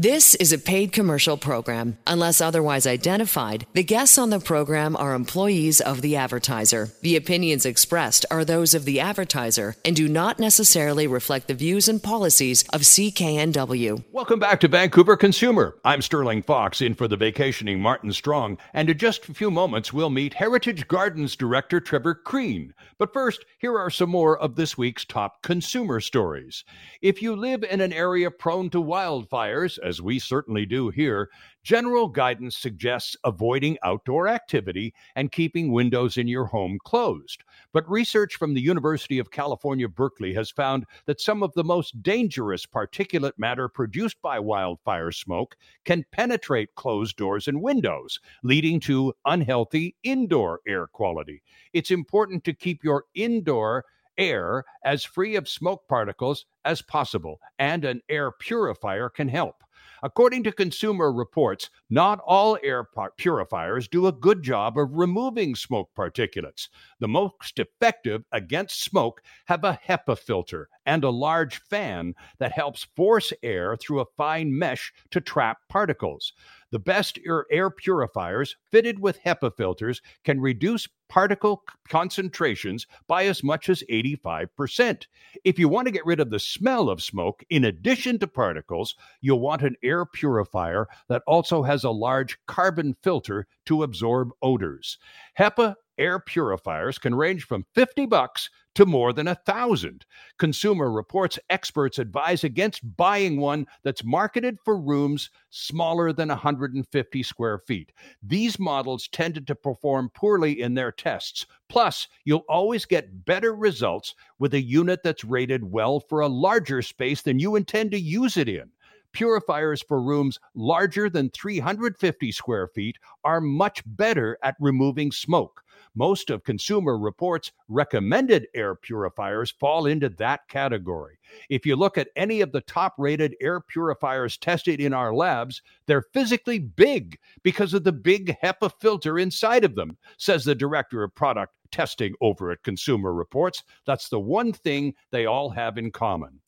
This is a paid commercial program. Unless otherwise identified, the guests on the program are employees of the advertiser. The opinions expressed are those of the advertiser and do not necessarily reflect the views and policies of CKNW. Welcome back to Vancouver Consumer. I'm Stirling Faux in for the vacationing Martin Strong, and in just a few moments we'll meet Heritage Gardens director Trevor Crean. But first, here are some more of this week's top consumer stories. If you live in an area prone to wildfires, as we certainly do here, general guidance suggests avoiding outdoor activity and keeping windows in your home closed. But research from the University of California, Berkeley has found that some of the most dangerous particulate matter produced by wildfire smoke can penetrate closed doors and windows, leading to unhealthy indoor air quality. It's important to keep your indoor air as free of smoke particles as possible, and an air purifier can help. According to Consumer Reports, not all air purifiers do a good job of removing smoke particulates. The most effective against smoke have a HEPA filter and a large fan that helps force air through a fine mesh to trap particles. The best air purifiers fitted with HEPA filters can reduce particle concentrations by as much as 85%. If you want to get rid of the smell of smoke, in addition to particles, you'll want an air purifier that also has a large carbon filter to absorb odors. HEPA air purifiers can range from 50 bucks to more than a thousand. Consumer Reports experts advise against buying one that's marketed for rooms smaller than 150 square feet. These models tended to perform poorly in their tests. Plus, you'll always get better results with a unit that's rated well for a larger space than you intend to use it in. Purifiers for rooms larger than 350 square feet are much better at removing smoke. Most of Consumer Reports recommended air purifiers fall into that category. If you look at any of the top rated air purifiers tested in our labs, they're physically big because of the big HEPA filter inside of them, says the director of product testing over at Consumer Reports. That's the one thing they all have in common.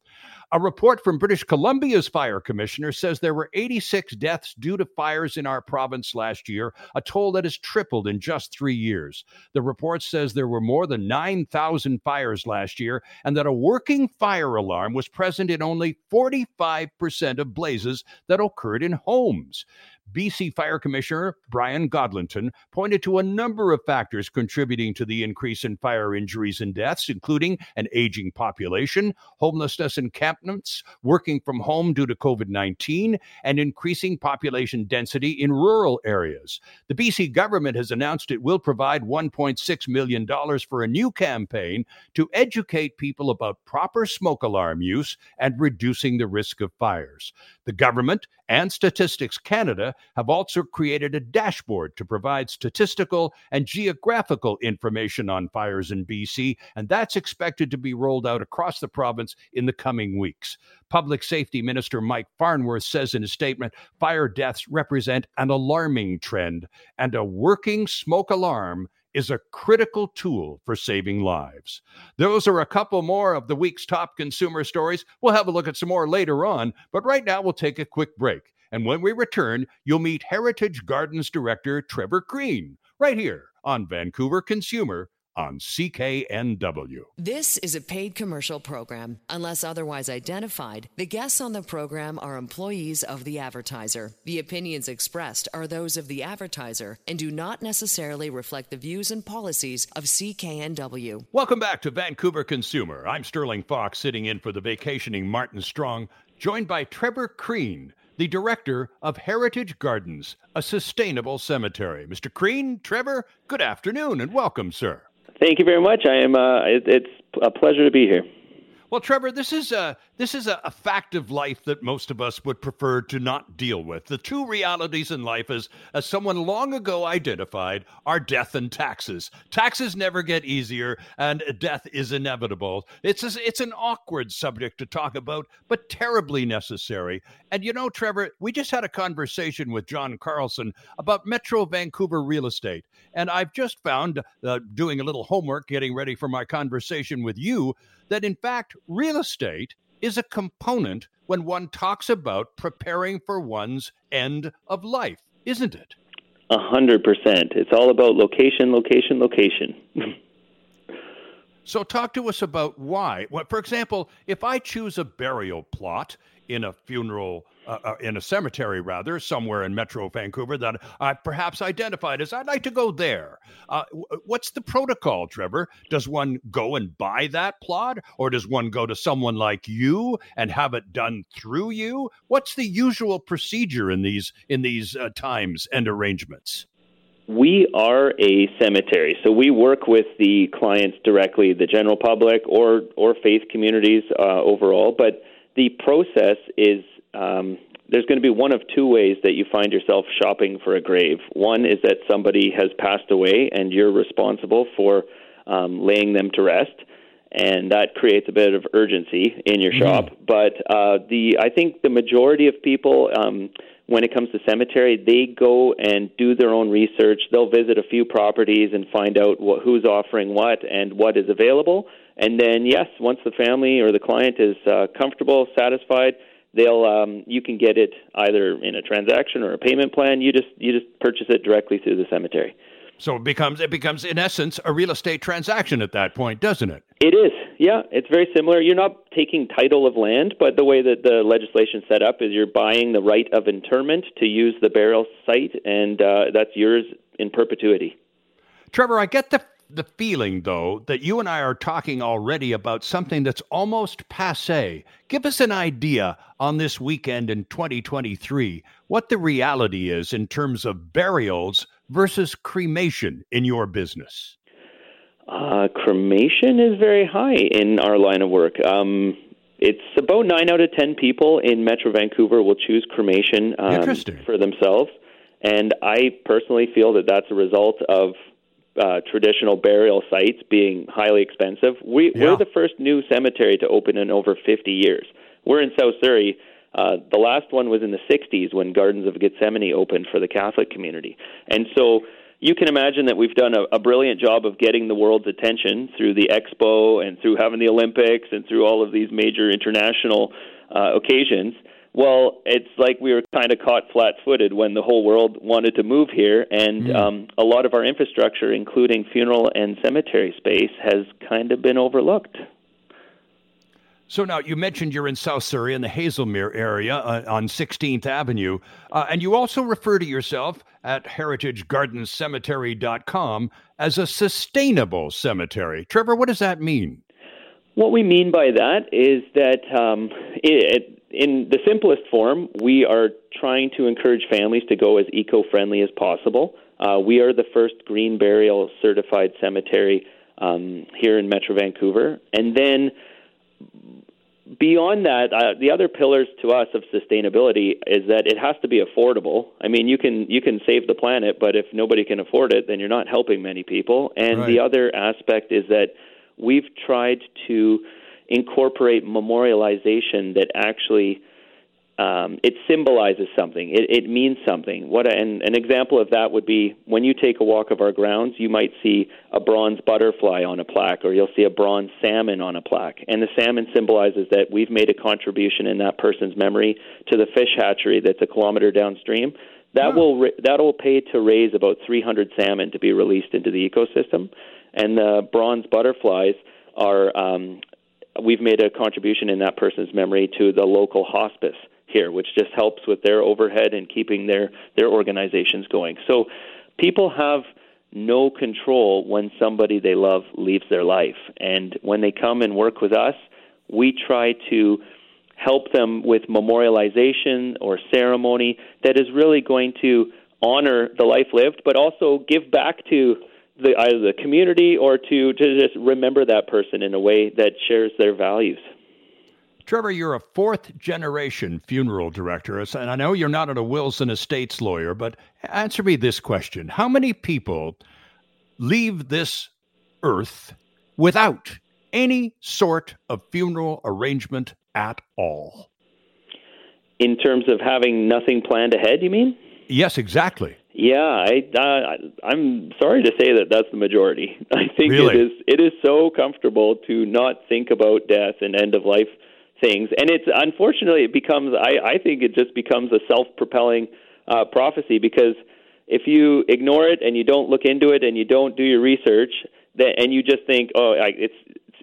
A report from British Columbia's fire commissioner says there were 86 deaths due to fires in our province last year, a toll that has tripled in just three years. The report says there were more than 9,000 fires last year and that a working fire alarm was present in only 45% of blazes that occurred in homes. BC Fire Commissioner Brian Godlonton pointed to a number of factors contributing to the increase in fire injuries and deaths, including an aging population, homelessness encampments, working from home due to COVID 19, and increasing population density in rural areas. The BC government has announced it will provide $1.6 million for a new campaign to educate people about proper smoke alarm use and reducing the risk of fires. The government and Statistics Canada have also created a dashboard to provide statistical and geographical information on fires in BC, and that's expected to be rolled out across the province in the coming weeks. Public Safety Minister Mike Farnworth says in a statement fire deaths represent an alarming trend, and a working smoke alarm is a critical tool for saving lives. Those are a couple more of the week's top consumer stories. We'll have a look at some more later on, but right now we'll take a quick break. And when we return, you'll meet Heritage Gardens director Trevor Crean right here on Vancouver Consumer on CKNW. This is a paid commercial program. Unless otherwise identified, the guests on the program are employees of the advertiser. The opinions expressed are those of the advertiser and do not necessarily reflect the views and policies of CKNW. Welcome back to Vancouver Consumer. I'm Stirling Faux sitting in for the vacationing Martin Strong, joined by Trevor Crean the director of Heritage Gardens, a sustainable cemetery. Mr. Crean, Trevor, good afternoon and welcome, sir. Thank you very much. I am. Uh, it, it's a pleasure to be here. Well, Trevor, this is a this is a, a, fact of life that most of us would prefer to not deal with. The two realities in life, as as someone long ago identified, are death and taxes. Taxes never get easier, and death is inevitable. It's a, it's an awkward subject to talk about, but terribly necessary. And you know, Trevor, we just had a conversation with John Carlson about Metro Vancouver real estate, and I've just found, uh, doing a little homework, getting ready for my conversation with you, that in fact real estate is a component when one talks about preparing for one's end of life, isn't it? A hundred percent. It's all about location, location, location. so, talk to us about why. For example, if I choose a burial plot in a funeral uh, uh, in a cemetery rather somewhere in metro vancouver that i perhaps identified as i'd like to go there. Uh, what's the protocol trevor? Does one go and buy that plot or does one go to someone like you and have it done through you? What's the usual procedure in these in these uh, times and arrangements we are a cemetery, so we work with the clients directly, the general public or or faith communities uh, overall. But the process is um, there's going to be one of two ways that you find yourself shopping for a grave. One is that somebody has passed away and you're responsible for um, laying them to rest, and that creates a bit of urgency in your mm-hmm. shop. But uh, the I think the majority of people. Um, when it comes to cemetery, they go and do their own research. They'll visit a few properties and find out what, who's offering what and what is available. And then, yes, once the family or the client is uh, comfortable, satisfied, they'll um, you can get it either in a transaction or a payment plan. You just you just purchase it directly through the cemetery. So it becomes it becomes in essence a real estate transaction at that point, doesn't it? It is. Yeah, it's very similar. You're not taking title of land, but the way that the legislation set up is you're buying the right of interment to use the burial site, and uh, that's yours in perpetuity. Trevor, I get the the feeling, though, that you and I are talking already about something that's almost passe. Give us an idea on this weekend in 2023 what the reality is in terms of burials versus cremation in your business. Uh, cremation is very high in our line of work. Um, it's about nine out of ten people in Metro Vancouver will choose cremation um, for themselves. And I personally feel that that's a result of uh, traditional burial sites being highly expensive. We, yeah. We're the first new cemetery to open in over 50 years. We're in South Surrey. Uh, the last one was in the 60s when Gardens of Gethsemane opened for the Catholic community. And so you can imagine that we've done a, a brilliant job of getting the world's attention through the expo and through having the Olympics and through all of these major international uh, occasions. Well, it's like we were kind of caught flat footed when the whole world wanted to move here, and mm. um, a lot of our infrastructure, including funeral and cemetery space, has kind of been overlooked. So now you mentioned you're in South Surrey in the Hazelmere area uh, on 16th Avenue, uh, and you also refer to yourself at heritagegardencemetery.com as a sustainable cemetery. Trevor, what does that mean? What we mean by that is that um, it, in the simplest form, we are trying to encourage families to go as eco friendly as possible. Uh, we are the first green burial certified cemetery um, here in Metro Vancouver. And then beyond that, uh, the other pillars to us of sustainability is that it has to be affordable. I mean, you can you can save the planet, but if nobody can afford it, then you're not helping many people. And right. the other aspect is that we've tried to incorporate memorialization that actually um, it symbolizes something. It, it means something. What a, and an example of that would be when you take a walk of our grounds, you might see a bronze butterfly on a plaque, or you'll see a bronze salmon on a plaque. And the salmon symbolizes that we've made a contribution in that person's memory to the fish hatchery that's a kilometer downstream. That will that will pay to raise about 300 salmon to be released into the ecosystem, and the bronze butterflies are um, we've made a contribution in that person's memory to the local hospice here, which just helps with their overhead and keeping their their organizations going. So people have no control when somebody they love leaves their life, and when they come and work with us, we try to help them with memorialization or ceremony that is really going to honor the life lived, but also give back to the, either the community or to, to just remember that person in a way that shares their values. Trevor, you're a fourth generation funeral director, and I know you're not a Wills and Estates lawyer, but answer me this question How many people leave this earth without any sort of funeral arrangement at all? In terms of having nothing planned ahead, you mean? Yes, exactly. Yeah, I, uh, I'm sorry to say that that's the majority. I think really? it is it is so comfortable to not think about death and end of life things, and it's unfortunately it becomes. I, I think it just becomes a self-propelling uh, prophecy because if you ignore it and you don't look into it and you don't do your research, then, and you just think, oh, I, it's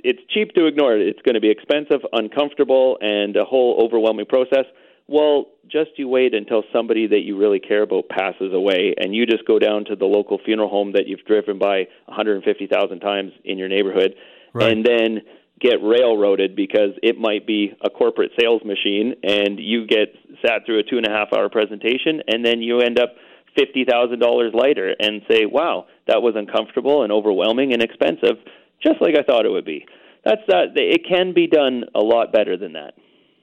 it's cheap to ignore it. It's going to be expensive, uncomfortable, and a whole overwhelming process. Well, just you wait until somebody that you really care about passes away, and you just go down to the local funeral home that you've driven by 150,000 times in your neighborhood, right. and then get railroaded because it might be a corporate sales machine, and you get sat through a two and a half hour presentation, and then you end up fifty thousand dollars later and say, "Wow, that was uncomfortable and overwhelming and expensive, just like I thought it would be." That's that. It can be done a lot better than that.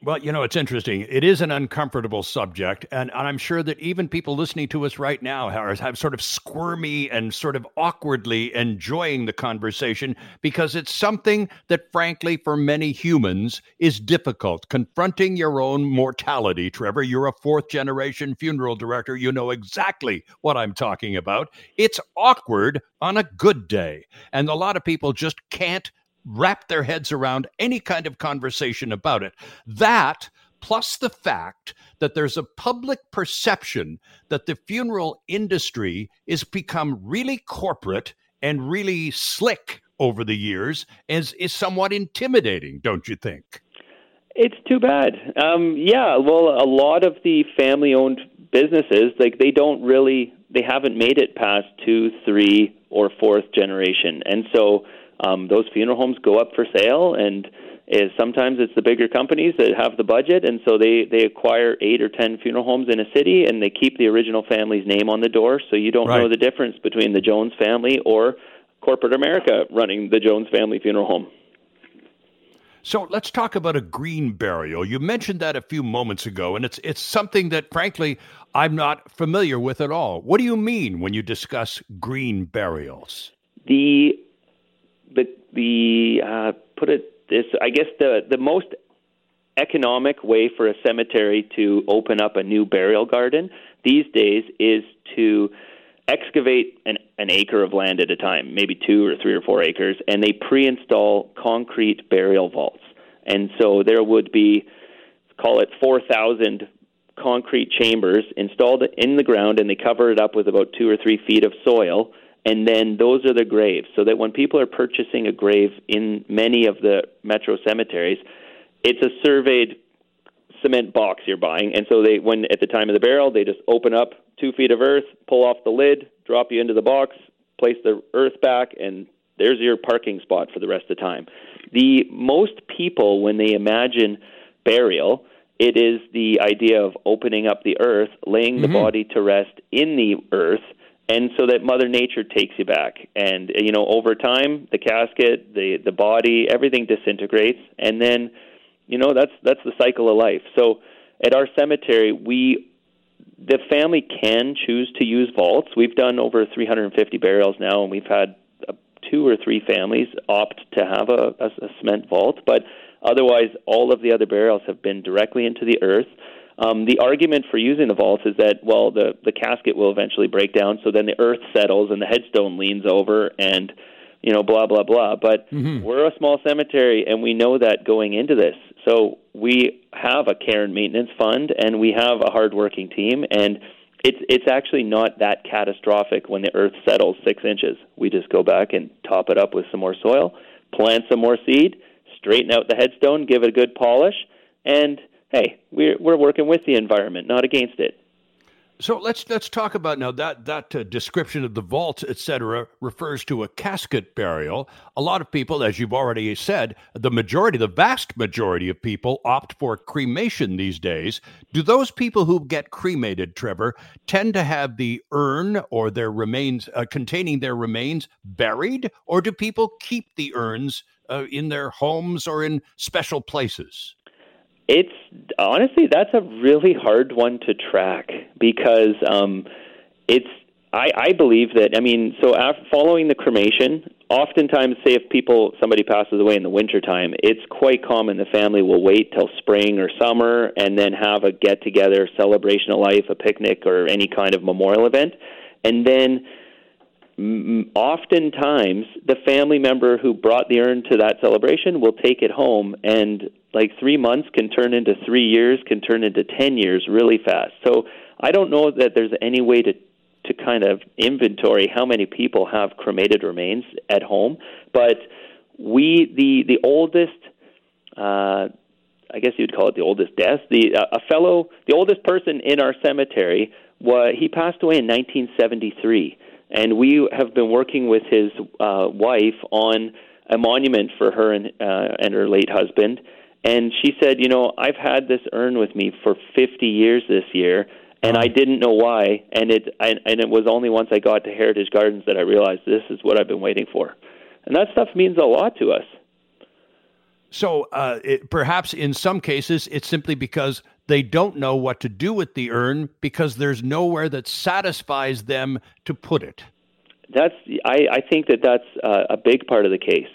Well, you know, it's interesting. It is an uncomfortable subject, and, and I'm sure that even people listening to us right now have, have sort of squirmy and sort of awkwardly enjoying the conversation because it's something that, frankly, for many humans is difficult. Confronting your own mortality, Trevor, you're a fourth generation funeral director. You know exactly what I'm talking about. It's awkward on a good day, and a lot of people just can't wrap their heads around any kind of conversation about it. That, plus the fact that there's a public perception that the funeral industry is become really corporate and really slick over the years, is, is somewhat intimidating, don't you think? It's too bad. Um, yeah, well, a lot of the family-owned businesses, like they don't really, they haven't made it past two, three, or fourth generation, and so um, those funeral homes go up for sale and is sometimes it's the bigger companies that have the budget and so they they acquire eight or ten funeral homes in a city and they keep the original family's name on the door so you don't right. know the difference between the Jones family or corporate America running the Jones family funeral home. So let's talk about a green burial. You mentioned that a few moments ago, and it's it's something that, frankly, I'm not familiar with at all. What do you mean when you discuss green burials? The the the uh, put it this I guess the the most economic way for a cemetery to open up a new burial garden these days is to excavate an, an acre of land at a time, maybe two or three or four acres, and they pre-install concrete burial vaults. And so there would be, call it 4,000 concrete chambers installed in the ground, and they cover it up with about two or three feet of soil and then those are the graves. So that when people are purchasing a grave in many of the metro cemeteries, it's a surveyed cement box you're buying, and so they when at the time of the burial they just open up two feet of earth, pull off the lid, drop you into the box, place the earth back, and there's your parking spot for the rest of the time. The most people when they imagine burial, it is the idea of opening up the earth, laying the mm-hmm. body to rest in the earth and so that mother nature takes you back. And you know over time the casket the the body everything disintegrates. And then you know that's that's the cycle of life. So at our cemetery we the family can choose to use vaults. We've done over 350 burials now and we've had uh, two or three families opt to have a, a, a cement vault. But otherwise all of the other burials have been directly into the earth um, the argument for using the vaults is that well, the the casket will eventually break down, so then the earth settles and the headstone leans over, and you know, blah blah blah. But mm-hmm. we're a small cemetery, and we know that going into this, so we have a care and maintenance fund, and we have a hardworking team, and it's it's actually not that catastrophic when the earth settles six inches. We just go back and top it up with some more soil, plant some more seed, straighten out the headstone, give it a good polish, and hey, we're we're working with the environment, not against it. So let's let's talk about now that that uh, description of the vault, etc., refers to a casket burial. A lot of people, as you've already said, the majority, the vast majority of people opt for cremation these days. Do those people who get cremated, Trevor, tend to have the urn or their remains uh, containing their remains buried, or do people keep the urns uh, in their homes or in special places? It's honestly that's a really hard one to track because um, it's I, I believe that I mean so after, following the cremation, oftentimes say if people somebody passes away in the wintertime, it's quite common the family will wait till spring or summer and then have a get together, celebration of life, a picnic or any kind of memorial event, and then oftentimes the family member who brought the urn to that celebration will take it home and like 3 months can turn into 3 years can turn into 10 years really fast so i don't know that there's any way to to kind of inventory how many people have cremated remains at home but we the the oldest uh I guess you'd call it the oldest death. The uh, a fellow, the oldest person in our cemetery, was he passed away in 1973 and we have been working with his uh, wife on a monument for her and uh, and her late husband. And she said, you know, I've had this urn with me for 50 years this year, and I didn't know why. And it I, and it was only once I got to Heritage Gardens that I realized this is what I've been waiting for. And that stuff means a lot to us. So uh, it, perhaps in some cases, it's simply because they don't know what to do with the urn because there's nowhere that satisfies them to put it. That's I, I think that that's uh, a big part of the case.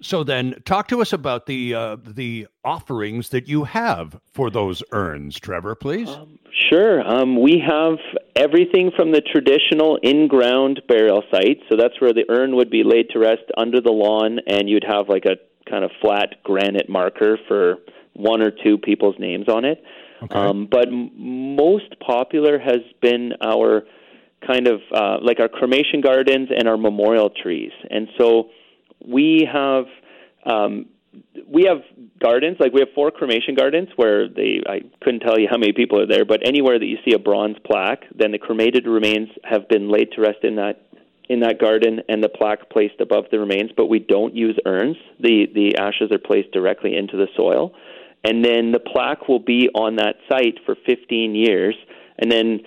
So then, talk to us about the uh, the offerings that you have for those urns, Trevor, please. Um, sure. Um, we have everything from the traditional in-ground burial site. So that's where the urn would be laid to rest under the lawn, and you'd have like a kind of flat granite marker for one or two people's names on it. Okay. Um, but m- most popular has been our kind of uh, like our cremation gardens and our memorial trees. And so we have um, we have gardens like we have four cremation gardens where they I couldn't tell you how many people are there, but anywhere that you see a bronze plaque, then the cremated remains have been laid to rest in that in that garden and the plaque placed above the remains, but we don't use urns. The the ashes are placed directly into the soil and then the plaque will be on that site for 15 years, and then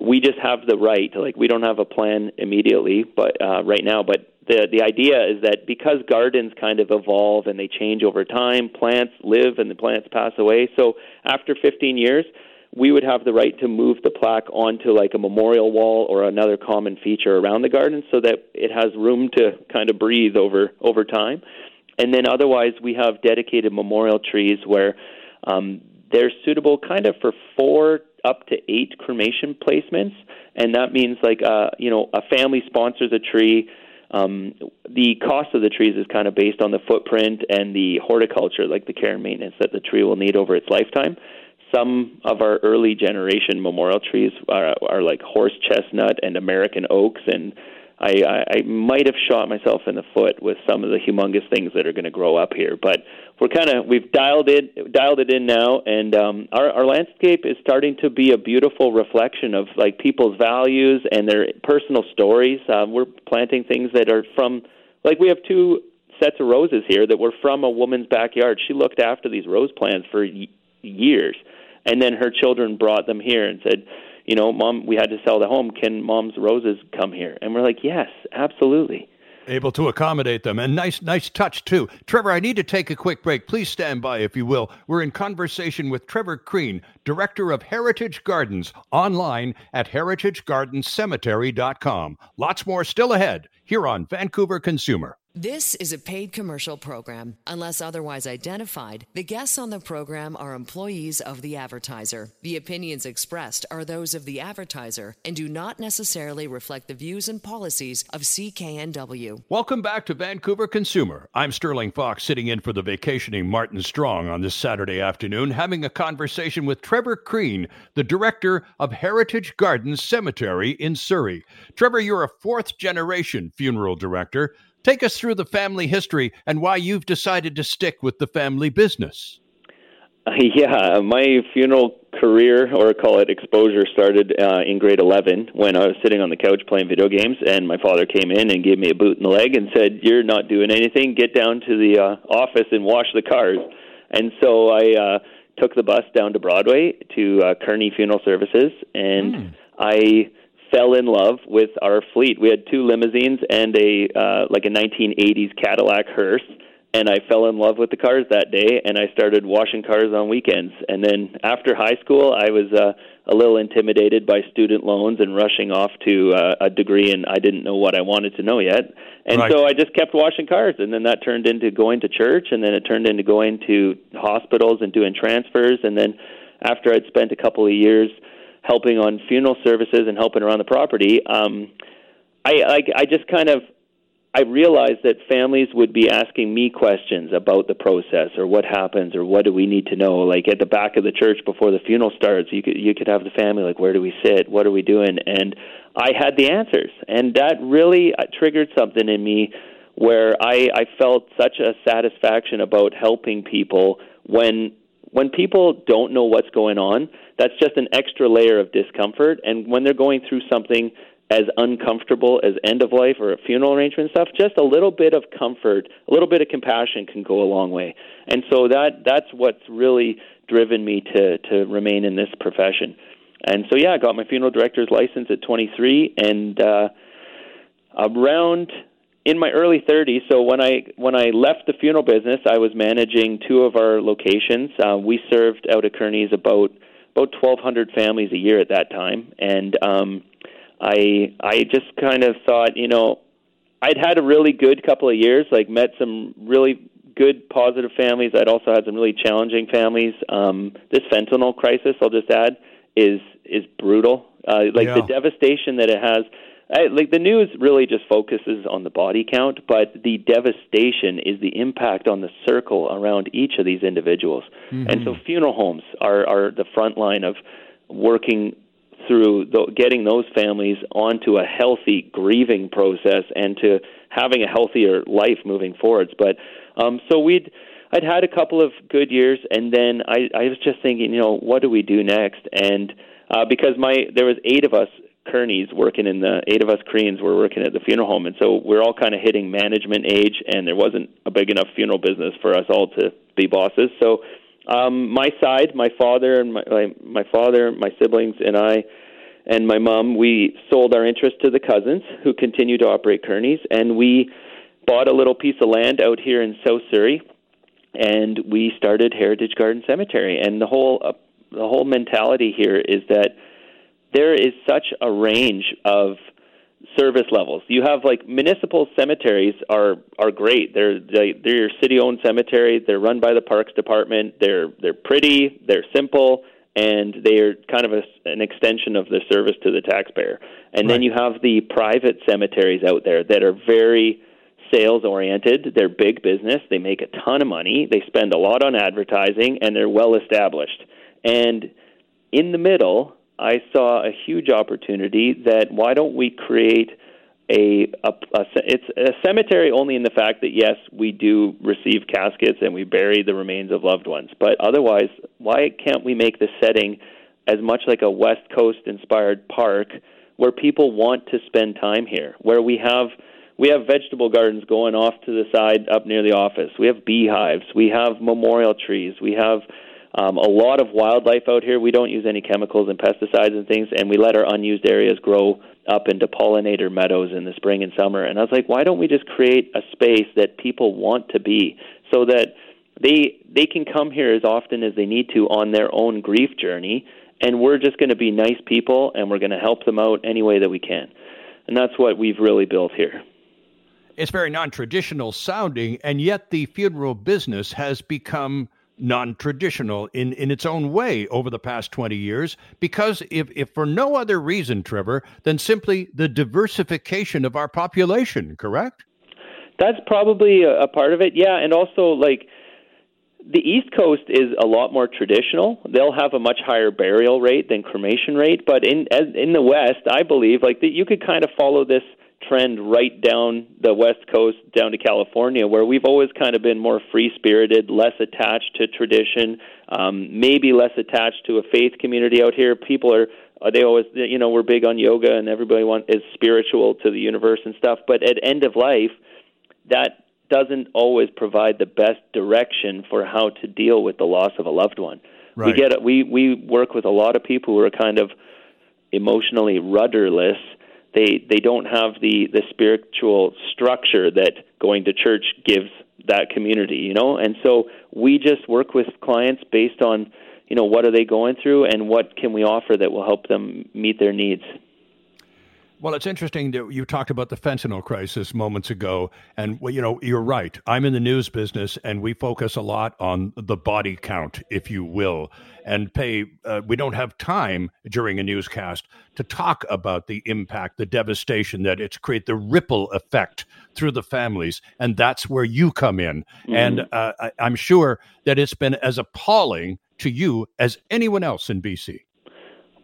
we just have the right. Like we don't have a plan immediately, but uh, right now, but the the idea is that because gardens kind of evolve and they change over time, plants live and the plants pass away. So after 15 years, we would have the right to move the plaque onto like a memorial wall or another common feature around the garden, so that it has room to kind of breathe over over time. And then otherwise, we have dedicated memorial trees where um, they're suitable kind of for four up to eight cremation placements, and that means like uh, you know a family sponsors a tree. Um, the cost of the trees is kind of based on the footprint and the horticulture, like the care and maintenance that the tree will need over its lifetime. Some of our early generation memorial trees are, are like horse chestnut and American oaks and I, I, I might have shot myself in the foot with some of the humongous things that are going to grow up here. But we're kind of we've dialed it dialed it in now, and um, our our landscape is starting to be a beautiful reflection of like people's values and their personal stories. Um, we're planting things that are from like we have two sets of roses here that were from a woman's backyard. She looked after these rose plants for y- years, and then her children brought them here and said you know, mom, we had to sell the home. Can mom's roses come here? And we're like, yes, absolutely. Able to accommodate them. And nice, nice touch, too. Trevor, I need to take a quick break. Please stand by, if you will. We're in conversation with Trevor Crean, Director of Heritage Gardens, online at heritagegardencemetery.com. Lots more still ahead here on Vancouver Consumer. This is a paid commercial program. Unless otherwise identified, the guests on the program are employees of the advertiser. The opinions expressed are those of the advertiser and do not necessarily reflect the views and policies of CKNW. Welcome back to Vancouver Consumer. I'm Stirling Faux, sitting in for the vacationing Martin Strong on this Saturday afternoon, having a conversation with Trevor Crean, the director of Heritage Gardens Cemetery in Surrey. Trevor, you're a fourth generation funeral director. Take us through the family history and why you've decided to stick with the family business. Uh, yeah, my funeral career, or call it exposure, started uh, in grade 11 when I was sitting on the couch playing video games, and my father came in and gave me a boot in the leg and said, "You're not doing anything. Get down to the uh, office and wash the cars." And so I uh, took the bus down to Broadway to uh, Kearney Funeral Services, and mm. I fell in love with our fleet. We had two limousines and a uh, like a 1980s Cadillac hearse, and I fell in love with the cars that day. And I started washing cars on weekends. And then after high school, I was uh, a little intimidated by student loans and rushing off to uh, a degree, and I didn't know what I wanted to know yet. And right. so I just kept washing cars, and then that turned into going to church, and then it turned into going to hospitals and doing transfers, and then after I'd spent a couple of years helping on funeral services and helping around the property, um, I like I just kind of I realized that families would be asking me questions about the process or what happens or what do we need to know. Like at the back of the church before the funeral starts, you could you could have the family like, where do we sit? What are we doing? And I had the answers, and that really uh, triggered something in me where I, I felt such a satisfaction about helping people when when people don't know what's going on. That's just an extra layer of discomfort, and when they're going through something as uncomfortable as end of life or a funeral arrangement stuff, just a little bit of comfort, a little bit of compassion can go a long way. And so that that's what's really driven me to to remain in this profession. And so yeah, I got my funeral director's license at 23 and uh around in my early 30s, so when I when I left the funeral business, I was managing two of our locations. Uh, we served out at Kearney's about about 1,200 families a year at that time, and um, I I just kind of thought, you know, I'd had a really good couple of years, like met some really good positive families. I'd also had some really challenging families. Um, this fentanyl crisis, I'll just add, is is brutal. Uh, like yeah. the devastation that it has. I, like the news really just focuses on the body count, but the devastation is the impact on the circle around each of these individuals. Mm-hmm. And so funeral homes are are the front line of working through the, getting those families onto a healthy grieving process and to having a healthier life moving forwards. But um, so we'd I'd had a couple of good years, and then I, I was just thinking, you know, what do we do next? And uh, because my there was eight of us Kearneys working in the eight of us Creans were working at the funeral home, and so we're all kind of hitting management age, and there wasn't a big enough funeral business for us all to be bosses. So um, my side, my father and my, my my father, my siblings, and I, and my mom, we sold our interest to the cousins who continue to operate Kearney's, and we bought a little piece of land out here in South Surrey, and we started Heritage Garden Cemetery. And the whole uh, the whole mentality here is that there is such a range of service levels. You have like municipal cemeteries are are great. They're they, they're your city owned cemetery. They're run by the parks department. They're they're pretty. They're simple, and they are kind of a, an extension of the service to the taxpayer. And right. then you have the private cemeteries out there that are very sales oriented. They're big business. They make a ton of money. They spend a lot on advertising, and they're well established. And in the middle I saw a huge opportunity that why don't we create a, a, a, it's a cemetery only in the fact that yes we do receive caskets and we bury the remains of loved ones. But otherwise why can't we make the setting as much like a west coast inspired park where people want to spend time here where we have we have vegetable gardens going off to the side up near the office. We have beehives. We have memorial trees. We have um, a lot of wildlife out here. We don't use any chemicals and pesticides and things, and we let our unused areas grow up into pollinator meadows in the spring and summer. And I was like, why don't we just create a space that people want to be so that they they can come here as often as they need to on their own grief journey, and we're just going to be nice people and we're going to help them out any way that we can. And that's what we've really built here. It's very non traditional sounding, and yet the funeral business has become non traditional in, in its own way over the past 20 years because, if, if for no other reason, Trevor, than simply the diversification of our population, correct? That's probably a, a part of it, yeah. And also, like, the East Coast is a lot more traditional. They'll have a much higher burial rate than cremation rate, but in as, in the West, I believe like that you could kind of follow this trend right down the west coast down to California, where we've always kind of been more free spirited, less attached to tradition, um, maybe less attached to a faith community out here. People are uh, they always you know we're big on yoga and everybody want is spiritual to the universe and stuff. But at end of life, that doesn't always provide the best direction for how to deal with the loss of a loved one. Right. We get we we work with a lot of people who are kind of emotionally rudderless they they don't have the the spiritual structure that going to church gives that community you know? And so we just work with clients based on you know what are they going through and what can we offer that will help them meet their needs Well, it's interesting that you talked about the fentanyl crisis moments ago, and well, you know you're right. I'm in the news business, and we focus a lot on the body count, if you will, and pay. Uh, we don't have time during a newscast to talk about the impact, the devastation that it's create, the ripple effect through the families, and that's where you come in. Mm-hmm. And uh, I, I'm sure that it's been as appalling to you as anyone else in BC.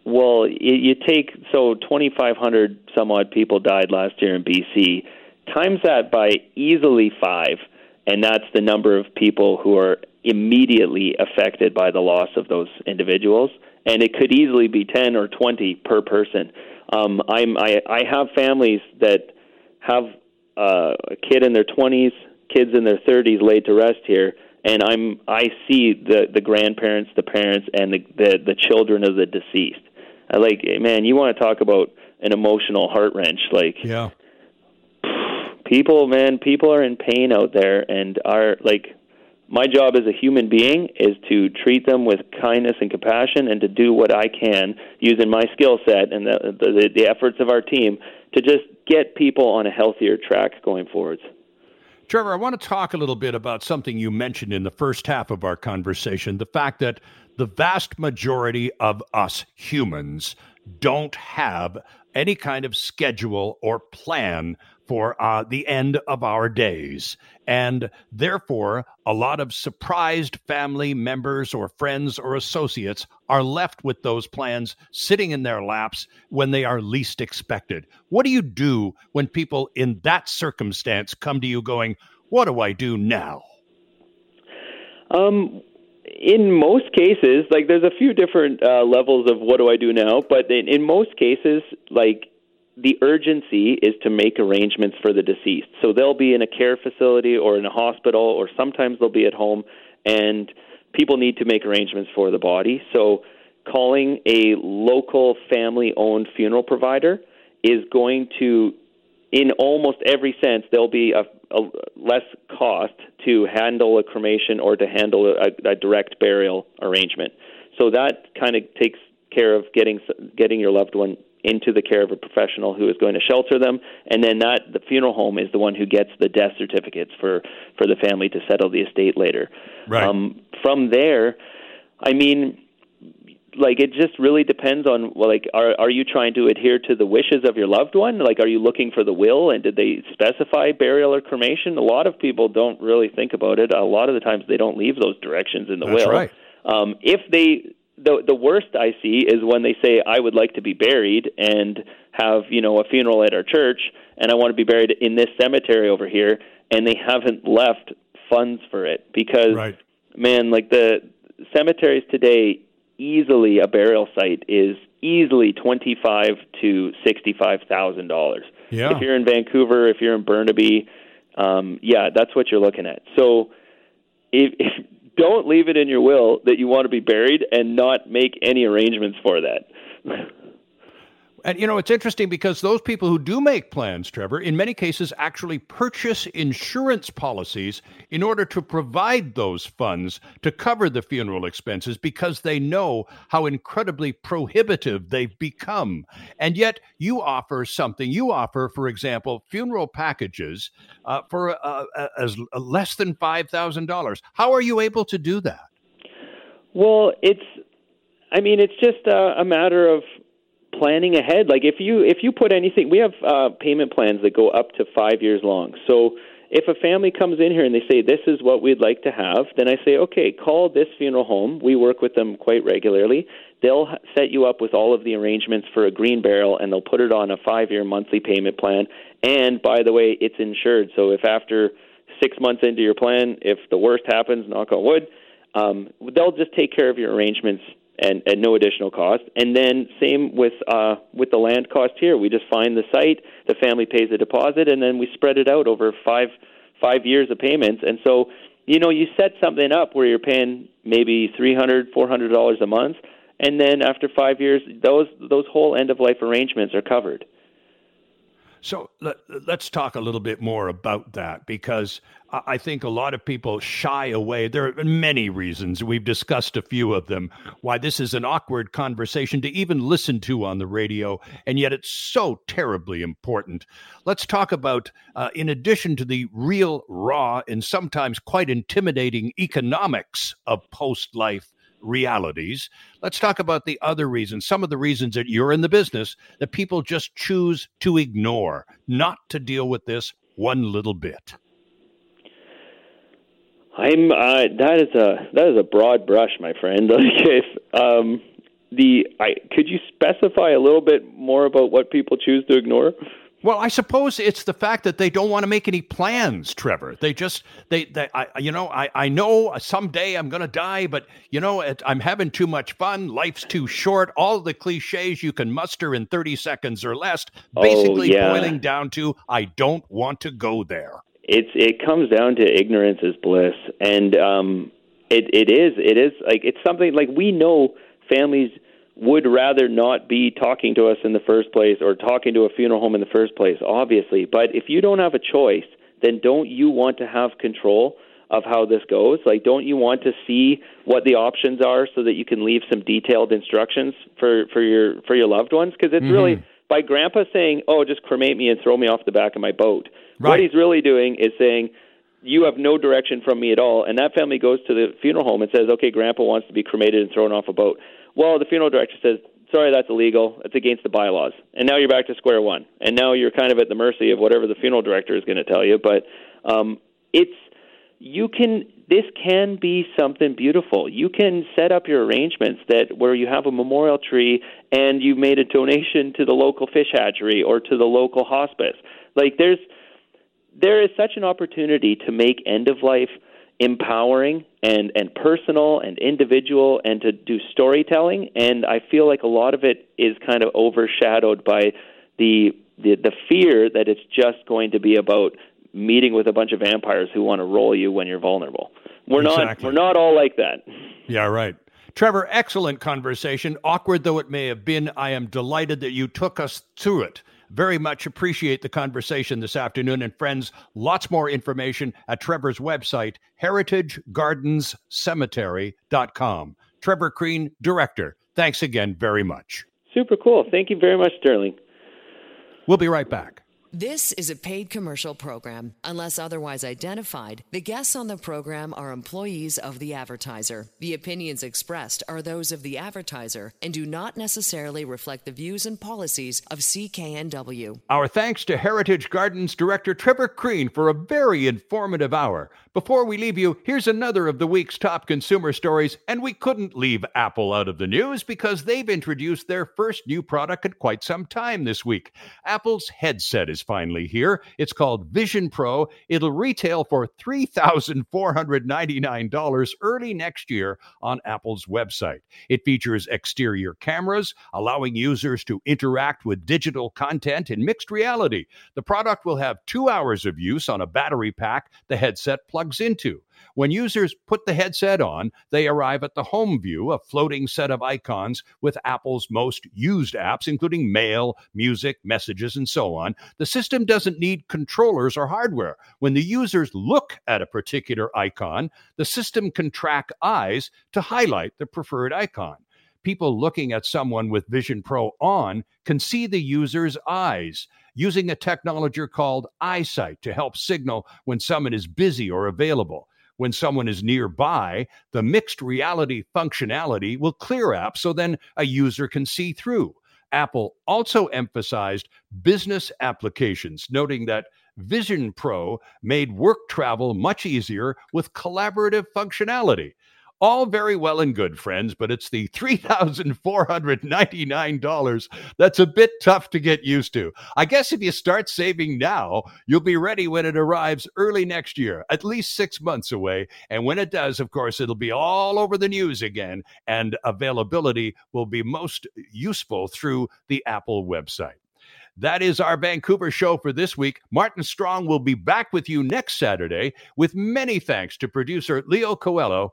Well, you take so 2,500 some odd people died last year in BC. Times that by easily five, and that's the number of people who are immediately affected by the loss of those individuals. And it could easily be 10 or 20 per person. Um, I'm, I, I have families that have uh, a kid in their 20s, kids in their 30s laid to rest here, and I'm I see the the grandparents, the parents, and the the, the children of the deceased like, man, you want to talk about an emotional heart wrench? Like, yeah, people, man, people are in pain out there, and are like, my job as a human being is to treat them with kindness and compassion, and to do what I can using my skill set and the, the the efforts of our team to just get people on a healthier track going forwards. Trevor, I want to talk a little bit about something you mentioned in the first half of our conversation the fact that the vast majority of us humans don't have any kind of schedule or plan for uh, the end of our days. And therefore, a lot of surprised family members or friends or associates are left with those plans sitting in their laps when they are least expected. What do you do when people in that circumstance come to you going, What do I do now? Um, in most cases, like there's a few different uh, levels of what do I do now, but in, in most cases, like the urgency is to make arrangements for the deceased. So they'll be in a care facility or in a hospital, or sometimes they'll be at home, and people need to make arrangements for the body. So calling a local family owned funeral provider is going to in almost every sense, there'll be a, a less cost to handle a cremation or to handle a, a direct burial arrangement. So that kind of takes care of getting getting your loved one into the care of a professional who is going to shelter them, and then that the funeral home is the one who gets the death certificates for for the family to settle the estate later. Right. Um, from there, I mean, like it just really depends on well, like are are you trying to adhere to the wishes of your loved one like are you looking for the will and did they specify burial or cremation a lot of people don't really think about it a lot of the times they don't leave those directions in the That's will right. um if they the the worst i see is when they say i would like to be buried and have you know a funeral at our church and i want to be buried in this cemetery over here and they haven't left funds for it because right. man like the cemeteries today easily a burial site is easily twenty five to sixty five thousand dollars. Yeah. If you're in Vancouver, if you're in Burnaby, um, yeah, that's what you're looking at. So, if, if don't leave it in your will that you want to be buried and not make any arrangements for that. And you know, it's interesting because those people who do make plans, Trevor, in many cases actually purchase insurance policies in order to provide those funds to cover the funeral expenses because they know how incredibly prohibitive they've become. And yet, you offer something. You offer, for example, funeral packages uh, for uh, uh as less than $5,000. How are you able to do that? Well, it's I mean, it's just a, a matter of planning ahead. Like if you if you put anything, we have uh, payment plans that go up to five years long. So if a family comes in here and they say this is what we'd like to have, then I say okay, call this funeral home. We work with them quite regularly. They'll set you up with all of the arrangements for a green burial, and they'll put it on a five-year monthly payment plan. And by the way, it's insured. So if after six months into your plan, if the worst happens, knock on wood, um, they'll just take care of your arrangements and at no additional cost. And then same with uh, with the land cost here. We just find the site, the family pays a deposit, and then we spread it out over five five years of payments. And so, you know, you set something up where you're paying maybe three hundred, four hundred dollars a month, and then after five years, those those whole end of life arrangements are covered. So let, us talk a little bit more about that because I think a lot of people shy away. There are many reasons. We've discussed a few of them why this is an awkward conversation to even listen to on the radio, and yet it's so terribly important. Let's talk about, uh, in addition to the real, raw, and sometimes quite intimidating economics of post life realities. Let's talk about the other reasons, some of the reasons that you're in the business that people just choose to ignore, not to deal with this one little bit. I'm uh, that is a that is a broad brush, my friend. Like if um, the I could you specify a little bit more about what people choose to ignore? Well, I suppose it's the fact that they don't want to make any plans, Trevor. They just they they I you know I I know someday I'm going to die, but you know it, I'm having too much fun. Life's too short. All the cliches you can muster in 30 seconds or less, basically oh, yeah. boiling down to I don't want to go there. It's it comes down to ignorance is bliss, and um, it it is it is like it's something like we know families would rather not be talking to us in the first place or talking to a funeral home in the first place, obviously. But if you don't have a choice, then don't you want to have control of how this goes? Like, don't you want to see what the options are so that you can leave some detailed instructions for for your for your loved ones? Because it's mm-hmm. really by Grandpa saying, "Oh, just cremate me and throw me off the back of my boat." Right. What he's really doing is saying. You have no direction from me at all, and that family goes to the funeral home and says, "Okay, Grandpa wants to be cremated and thrown off a boat." Well, the funeral director says, sorry, that's illegal. It's against the bylaws. And now you're back to square one. And now you're kind of at the mercy of whatever the funeral director is going to tell you. But um, it's you can this can be something beautiful. You can set up your arrangements that where you have a memorial tree and you've made a donation to the local fish hatchery or to the local hospice. Like there's there is such an opportunity to make end of life empowering and and personal and individual and to do storytelling and I feel like a lot of it is kind of overshadowed by the the, the fear that it's just going to be about meeting with a bunch of vampires who want to roll you when you're vulnerable. We're exactly. not we're not all like that. Yeah, right. Trevor, excellent conversation. Awkward though it may have been, I am delighted that you took us through it. Very much appreciate the conversation this afternoon. And friends, lots more information at Trevor's website, heritagegardencemetery.com. Trevor Crean, Director, thanks again very much. Super cool. Thank you very much, Stirling. We'll be right back. This is a paid commercial program. Unless otherwise identified, the guests on the program are employees of the advertiser. The opinions expressed are those of the advertiser and do not necessarily reflect the views and policies of CKNW. Our thanks to Heritage Gardens Director Trevor Crean for a very informative hour. Before we leave you, here's another of the week's top consumer stories, and we couldn't leave Apple out of the news because they've introduced their first new product in quite some time this week. Apple's headset is finally here. It's called Vision Pro. It'll retail for $3,499 early next year on Apple's website. It features exterior cameras, allowing users to interact with digital content in mixed reality. The product will have two hours of use on a battery pack the headset plugs into. When users put the headset on, they arrive at the home view, a floating set of icons with Apple's most used apps, including mail, music, messages, and so on. The system doesn't need controllers or hardware. When the users look at a particular icon, the system can track eyes to highlight the preferred icon people looking at someone with Vision Pro on can see the user's eyes using a technology called eyesight to help signal when someone is busy or available when someone is nearby, the mixed reality functionality will clear up so then a user can see through. Apple also emphasized business applications, noting that Vision Pro made work travel much easier with collaborative functionality. All very well and good, friends, but it's the $3,499 that's a bit tough to get used to. I guess if you start saving now, you'll be ready when it arrives early next year, at least six months away. And when it does, of course, it'll be all over the news again, and availability will be most useful through the Apple website. That is our Vancouver show for this week. Martin Strong will be back with you next Saturday with many thanks to producer Leo Coelho.